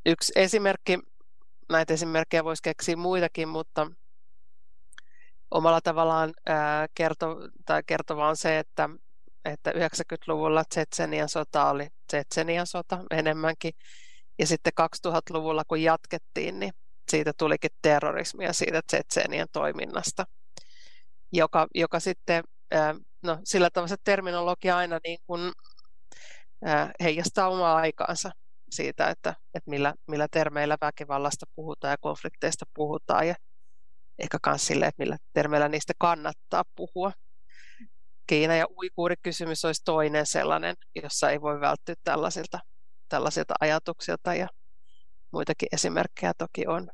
Yksi esimerkki, näitä esimerkkejä voisi keksiä muitakin, mutta omalla tavallaan ää, kerto, tai kertova on se, että, että 90-luvulla Tsetsenian sota oli Tsetsenian sota enemmänkin, ja sitten 2000-luvulla kun jatkettiin, niin siitä tulikin terrorismia siitä Tsetseenien toiminnasta, joka, joka sitten, no sillä tavalla se terminologia aina niin kuin, heijastaa omaa aikaansa siitä, että, että millä, millä termeillä väkivallasta puhutaan ja konflikteista puhutaan ja ehkä myös sille, että millä termeillä niistä kannattaa puhua. Kiina ja uikuurikysymys olisi toinen sellainen, jossa ei voi välttyä tällaisilta tällaisilta ajatuksilta ja muitakin esimerkkejä toki on.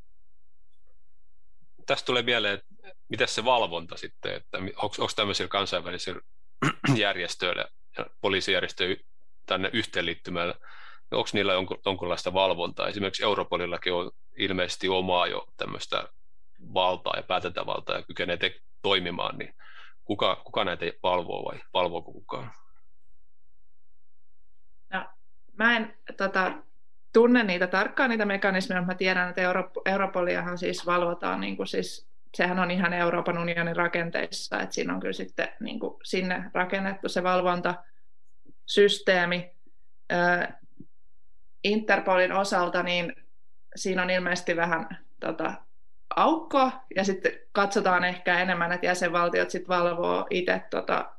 Tästä tulee mieleen, että miten se valvonta sitten, että onko tämmöisillä kansainvälisillä järjestöillä ja poliisijärjestöillä tänne yhteenliittymällä, onko niillä jonkun, jonkunlaista valvontaa? Esimerkiksi Europolillakin on ilmeisesti omaa jo tämmöistä valtaa ja päätäntävaltaa ja kykenee te- toimimaan, niin kuka, kuka näitä valvoo vai valvooko kukaan? No, mä en tota, tunne niitä tarkkaan niitä mekanismeja, mutta mä tiedän, että Euro- Europoliahan siis valvotaan, niin kuin siis, sehän on ihan Euroopan unionin rakenteissa, että siinä on kyllä sitten niin kuin sinne rakennettu se valvontasysteemi. Interpolin osalta niin siinä on ilmeisesti vähän tota, aukkoa, ja sitten katsotaan ehkä enemmän, että jäsenvaltiot sitten valvoo itse tota,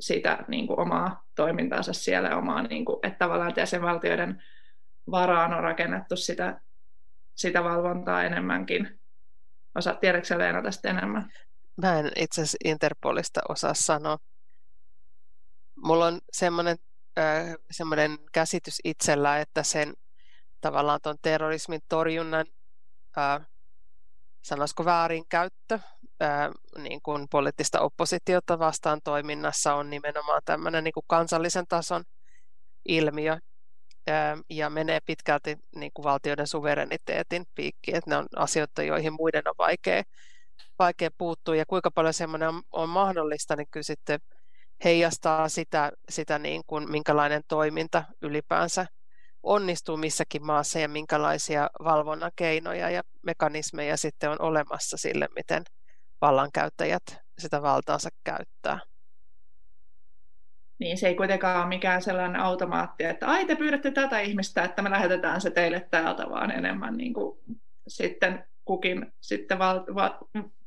sitä niin kuin omaa toimintaansa siellä, omaa, niin kuin, että tavallaan jäsenvaltioiden varaan on rakennettu sitä, sitä valvontaa enemmänkin. Osa, tiedätkö Leena tästä enemmän? Mä en itse asiassa Interpolista osaa sanoa. Mulla on semmoinen, äh, semmoinen käsitys itsellä, että sen tavallaan tuon terrorismin torjunnan äh, sanoisiko väärinkäyttö ää, niin kuin poliittista oppositiota vastaan toiminnassa on nimenomaan tämmöinen niin kuin kansallisen tason ilmiö ja menee pitkälti niin kuin valtioiden suvereniteetin piikkiin, että ne on asioita, joihin muiden on vaikea, vaikea puuttua ja kuinka paljon semmoinen on, on mahdollista, niin kyllä sitten heijastaa sitä, sitä niin kuin, minkälainen toiminta ylipäänsä onnistuu missäkin maassa ja minkälaisia valvonnan keinoja ja mekanismeja sitten on olemassa sille, miten vallankäyttäjät sitä valtaansa käyttää. Niin, se ei kuitenkaan ole mikään sellainen automaatti, että ai te pyydätte tätä ihmistä, että me lähetetään se teille täältä, vaan enemmän niin kuin sitten kukin sitten val, va,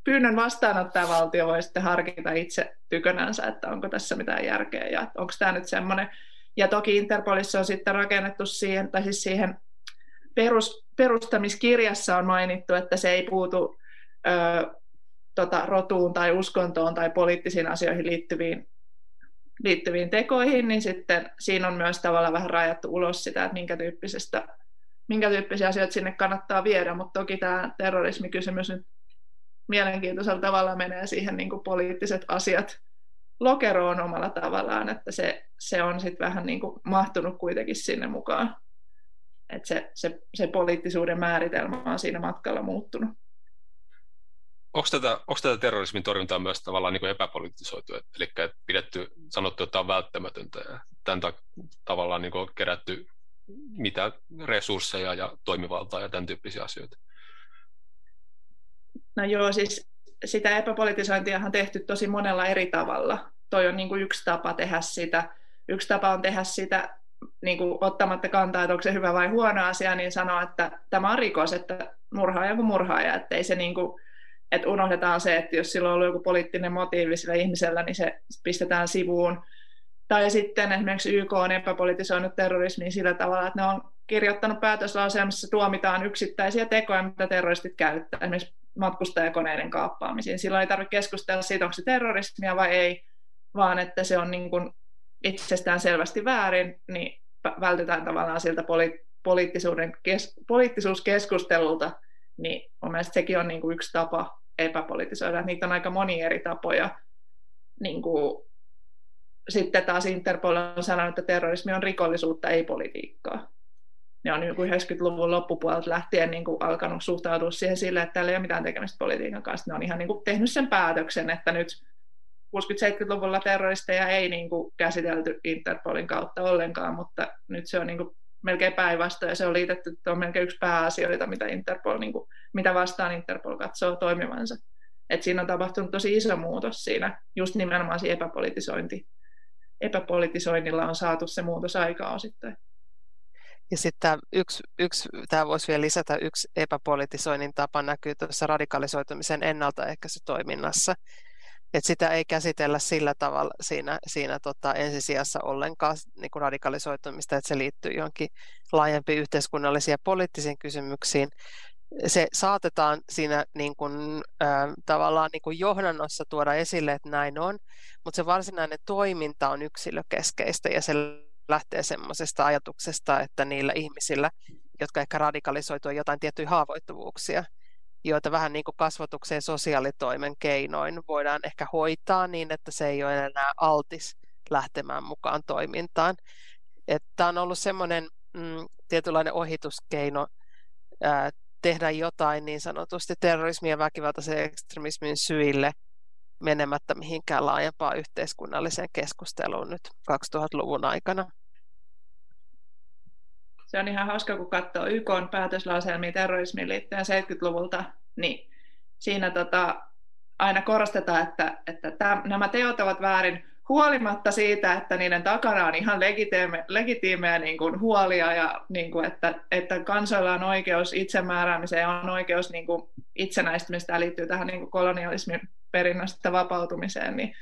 pyynnön vastaanottaja valtio voi sitten harkita itse tykönänsä, että onko tässä mitään järkeä ja onko tämä nyt semmoinen ja toki Interpolissa on sitten rakennettu siihen, tai siis siihen perus, perustamiskirjassa on mainittu, että se ei puutu ö, tota, rotuun tai uskontoon tai poliittisiin asioihin liittyviin, liittyviin tekoihin, niin sitten siinä on myös tavallaan vähän rajattu ulos sitä, että minkä, tyyppisestä, minkä tyyppisiä asioita sinne kannattaa viedä, mutta toki tämä terrorismikysymys nyt mielenkiintoisella tavalla menee siihen niin kuin poliittiset asiat lokeroon omalla tavallaan, että se, se on sitten vähän niin kuin mahtunut kuitenkin sinne mukaan. Että se, se, se poliittisuuden määritelmä on siinä matkalla muuttunut. Onko tätä, onko tätä terrorismin torjuntaa myös tavallaan niin epäpolitisoitu, eli pidetty, sanottu, että on välttämätöntä ja tämän tavallaan niin kerätty mitä resursseja ja toimivaltaa ja tämän tyyppisiä asioita? No joo, siis sitä epäpolitisointia on tehty tosi monella eri tavalla. Toi on niin kuin yksi tapa tehdä sitä. Yksi tapa on tehdä sitä niin kuin ottamatta kantaa, että onko se hyvä vai huono asia, niin sanoa, että tämä on rikos, että murhaaja kuin murhaaja, että ei se niin kuin, että unohdetaan se, että jos sillä on ollut joku poliittinen motiivi sillä ihmisellä, niin se pistetään sivuun. Tai sitten esimerkiksi YK on epäpolitisoinut terrorismiin sillä tavalla, että ne on kirjoittanut päätöslauselmassa, tuomitaan yksittäisiä tekoja, mitä terroristit käyttää. Esimerkiksi matkustajakoneiden kaappaamisiin. Silloin ei tarvitse keskustella siitä, onko se terrorismia vai ei, vaan että se on niin kuin itsestään selvästi väärin, niin vältytään tavallaan siltä poli- poliittisuuden kes- poliittisuuskeskustelulta, niin mun mielestä sekin on niin kuin yksi tapa epäpolitisoida. Niitä on aika monia eri tapoja. Niin kuin, sitten taas Interpol on sanonut, että terrorismi on rikollisuutta, ei politiikkaa ne on niin 90-luvun loppupuolelta lähtien niin kuin alkanut suhtautua siihen sille, että täällä ei ole mitään tekemistä politiikan kanssa. Ne on ihan niin kuin tehnyt sen päätöksen, että nyt 60-70-luvulla terroristeja ei niin kuin käsitelty Interpolin kautta ollenkaan, mutta nyt se on niin kuin melkein päinvastoin ja se on liitetty, että on melkein yksi pääasioita, mitä, Interpol, niin kuin, mitä vastaan Interpol katsoo toimivansa. Et siinä on tapahtunut tosi iso muutos siinä, just nimenomaan siinä epäpolitisointi. Epäpolitisoinnilla on saatu se muutos aikaa osittain. Ja sitten yksi, yksi, tämä voisi vielä lisätä, yksi epäpolitisoinnin tapa näkyy tuossa radikalisoitumisen ennaltaehkäisytoiminnassa. Että sitä ei käsitellä sillä tavalla siinä, siinä tota, ensisijassa ollenkaan niin kuin radikalisoitumista, että se liittyy johonkin laajempiin yhteiskunnallisiin ja poliittisiin kysymyksiin. Se saatetaan siinä niin kuin, äh, tavallaan niin kuin johdannossa tuoda esille, että näin on, mutta se varsinainen toiminta on yksilökeskeistä ja se lähtee semmoisesta ajatuksesta, että niillä ihmisillä, jotka ehkä radikalisoituu jotain tiettyjä haavoittuvuuksia, joita vähän niin kuin kasvatukseen sosiaalitoimen keinoin voidaan ehkä hoitaa niin, että se ei ole enää altis lähtemään mukaan toimintaan. Tämä on ollut semmoinen mm, tietynlainen ohituskeino ää, tehdä jotain niin sanotusti terrorismin ja väkivaltaisen ekstremismin syille menemättä mihinkään laajempaan yhteiskunnalliseen keskusteluun nyt 2000-luvun aikana. Se on ihan hauska, kun katsoo YK päätöslauselmia terrorismiin liittyen 70-luvulta, niin siinä tota, aina korostetaan, että, että täm, nämä teot ovat väärin huolimatta siitä, että niiden takana on ihan legitiime, legitiimejä niin kuin huolia ja niin kuin, että, että kansoilla on oikeus itsemääräämiseen ja on oikeus niin kuin itsenäistymistä liittyy tähän niin kuin kolonialismin perinnöstä vapautumiseen, niin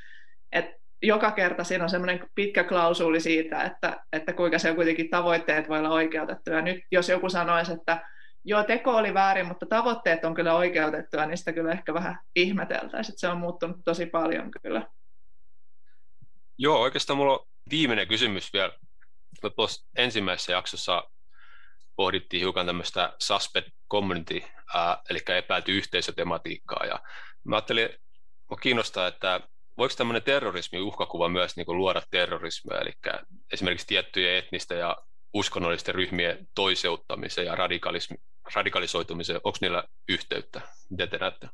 että joka kerta siinä on semmoinen pitkä klausuli siitä, että, että kuinka se on kuitenkin tavoitteet voi olla oikeutettuja. Nyt jos joku sanoisi, että joo, teko oli väärin, mutta tavoitteet on kyllä oikeutettuja, niin sitä kyllä ehkä vähän ihmeteltäisiin, että se on muuttunut tosi paljon kyllä. Joo, oikeastaan mulla on viimeinen kysymys vielä. Tuossa ensimmäisessä jaksossa pohdittiin hiukan tämmöistä suspect community, ää, eli epäilty yhteisötematiikkaa, ja mä ajattelin, mä kiinnostaa, että voiko tämmöinen terrorismi uhkakuva myös niin kuin luoda terrorismia, eli esimerkiksi tiettyjen etnisten ja uskonnollisten ryhmien toiseuttamiseen ja radikalisoitumiseen, onko niillä yhteyttä? Miten te näette?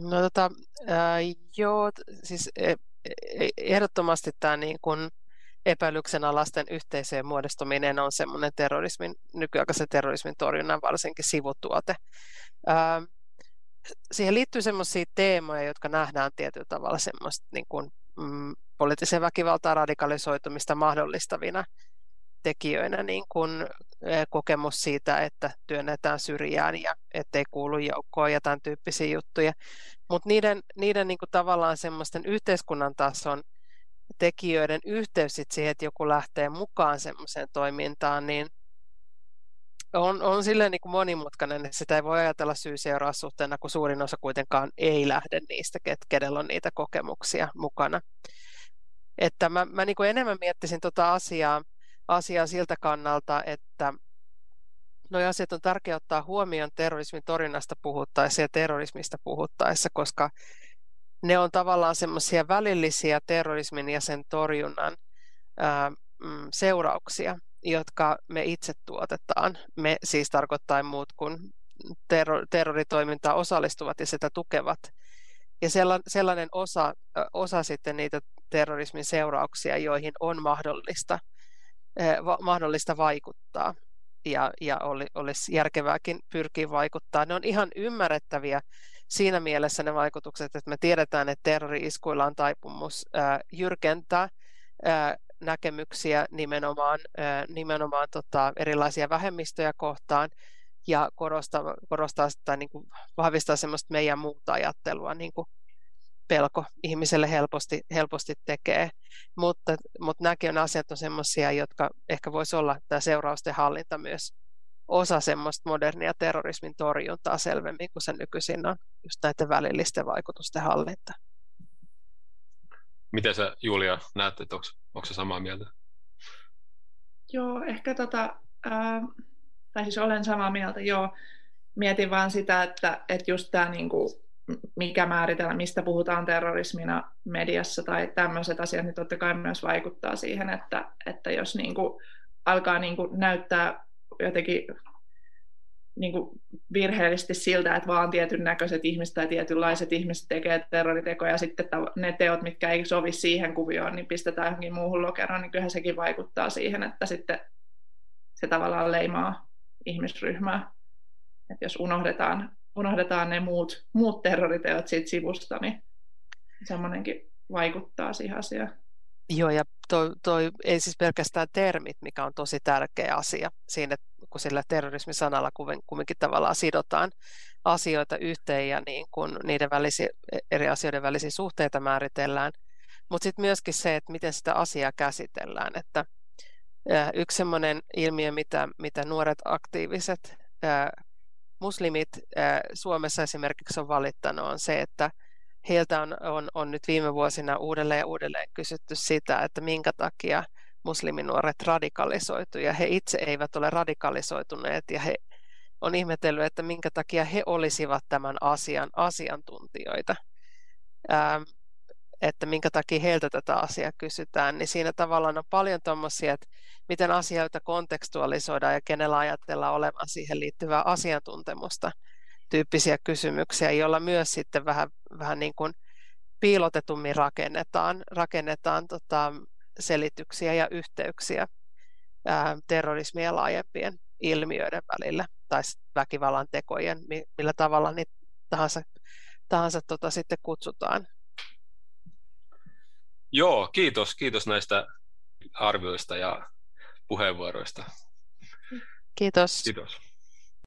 No tota, äh, joo, siis e, e, ehdottomasti tämä niin kuin epäilyksen alasten yhteisöjen muodostuminen on semmoinen terrorismin, nykyaikaisen terrorismin torjunnan varsinkin sivutuote. Äh, siihen liittyy semmoisia teemoja, jotka nähdään tietyllä tavalla semmoista niin kuin, mm, poliittisen väkivaltaa radikalisoitumista mahdollistavina tekijöinä, niin kuin kokemus siitä, että työnnetään syrjään ja ettei kuulu joukkoon ja tämän tyyppisiä juttuja. Mutta niiden, niiden niin kuin tavallaan semmoisten yhteiskunnan tason tekijöiden yhteys siihen, että joku lähtee mukaan semmoiseen toimintaan, niin on, on silleen niin kuin monimutkainen, että sitä ei voi ajatella syy-seuraa suhteena, kun suurin osa kuitenkaan ei lähde niistä, kenellä on niitä kokemuksia mukana. Että mä, mä niin kuin enemmän miettisin tuota asiaa, asiaa siltä kannalta, että nuo asiat on tärkeää ottaa huomioon terrorismin torjunnasta puhuttaessa ja terrorismista puhuttaessa, koska ne on tavallaan semmoisia välillisiä terrorismin ja sen torjunnan ää, mm, seurauksia jotka me itse tuotetaan. Me siis tarkoittaa muut kuin terror, terroritoimintaan osallistuvat ja sitä tukevat. Ja sellainen osa, osa sitten niitä terrorismin seurauksia, joihin on mahdollista, mahdollista vaikuttaa ja, ja oli, olisi järkevääkin pyrkiä vaikuttaa. Ne on ihan ymmärrettäviä siinä mielessä ne vaikutukset, että me tiedetään, että terrori-iskuilla on taipumus ää, jyrkentää ää, näkemyksiä nimenomaan, nimenomaan tota, erilaisia vähemmistöjä kohtaan ja korostaa, korostaa sitä, niin kuin vahvistaa semmoista meidän muuta ajattelua, niin kuin pelko ihmiselle helposti, helposti tekee. Mutta, mutta nämäkin on asiat on semmoisia, jotka ehkä voisi olla tämä seurausten hallinta myös osa semmoista modernia terrorismin torjuntaa selvemmin kuin se nykyisin on, just näiden välillisten vaikutusten hallinta. Miten sä Julia näet, että onko, se samaa mieltä? Joo, ehkä tota, ää, tai siis olen samaa mieltä, joo. Mietin vaan sitä, että, että just tämä niinku, mikä määritellä, mistä puhutaan terrorismina mediassa tai tämmöiset asiat, niin totta kai myös vaikuttaa siihen, että, että jos niinku alkaa niinku näyttää jotenkin niin kuin virheellisesti siltä, että vaan tietyn näköiset ihmiset tai tietynlaiset ihmiset tekee terroritekoja ja sitten ne teot, mitkä ei sovi siihen kuvioon, niin pistetään johonkin muuhun lokeroon, niin kyllähän sekin vaikuttaa siihen, että sitten se tavallaan leimaa ihmisryhmää. Että jos unohdetaan, unohdetaan ne muut, muut terroriteot siitä sivusta, niin semmoinenkin vaikuttaa siihen asiaan. Joo, ja toi, toi ei siis pelkästään termit, mikä on tosi tärkeä asia siinä, kun sillä terrorismisanalla kumminkin tavallaan sidotaan asioita yhteen ja niin kun niiden välisiä, eri asioiden välisiä suhteita määritellään. Mutta sitten myöskin se, että miten sitä asiaa käsitellään. Että yksi sellainen ilmiö, mitä, mitä nuoret aktiiviset muslimit Suomessa esimerkiksi on valittanut, on se, että heiltä on, on, on nyt viime vuosina uudelleen ja uudelleen kysytty sitä, että minkä takia musliminuoret radikalisoitu ja he itse eivät ole radikalisoituneet ja he on ihmetellyt, että minkä takia he olisivat tämän asian asiantuntijoita, ähm, että minkä takia heiltä tätä asiaa kysytään, niin siinä tavallaan on paljon tuommoisia, että miten asioita kontekstualisoidaan ja kenellä ajatellaan olevan siihen liittyvää asiantuntemusta tyyppisiä kysymyksiä, joilla myös sitten vähän, vähän niin kuin piilotetummin rakennetaan, rakennetaan tota, selityksiä ja yhteyksiä ää, terrorismien ja laajempien ilmiöiden välillä tai väkivallan tekojen, millä tavalla niitä tahansa, tahansa tota, sitten kutsutaan. Joo, kiitos. Kiitos näistä arvioista ja puheenvuoroista. Kiitos. Kiitos.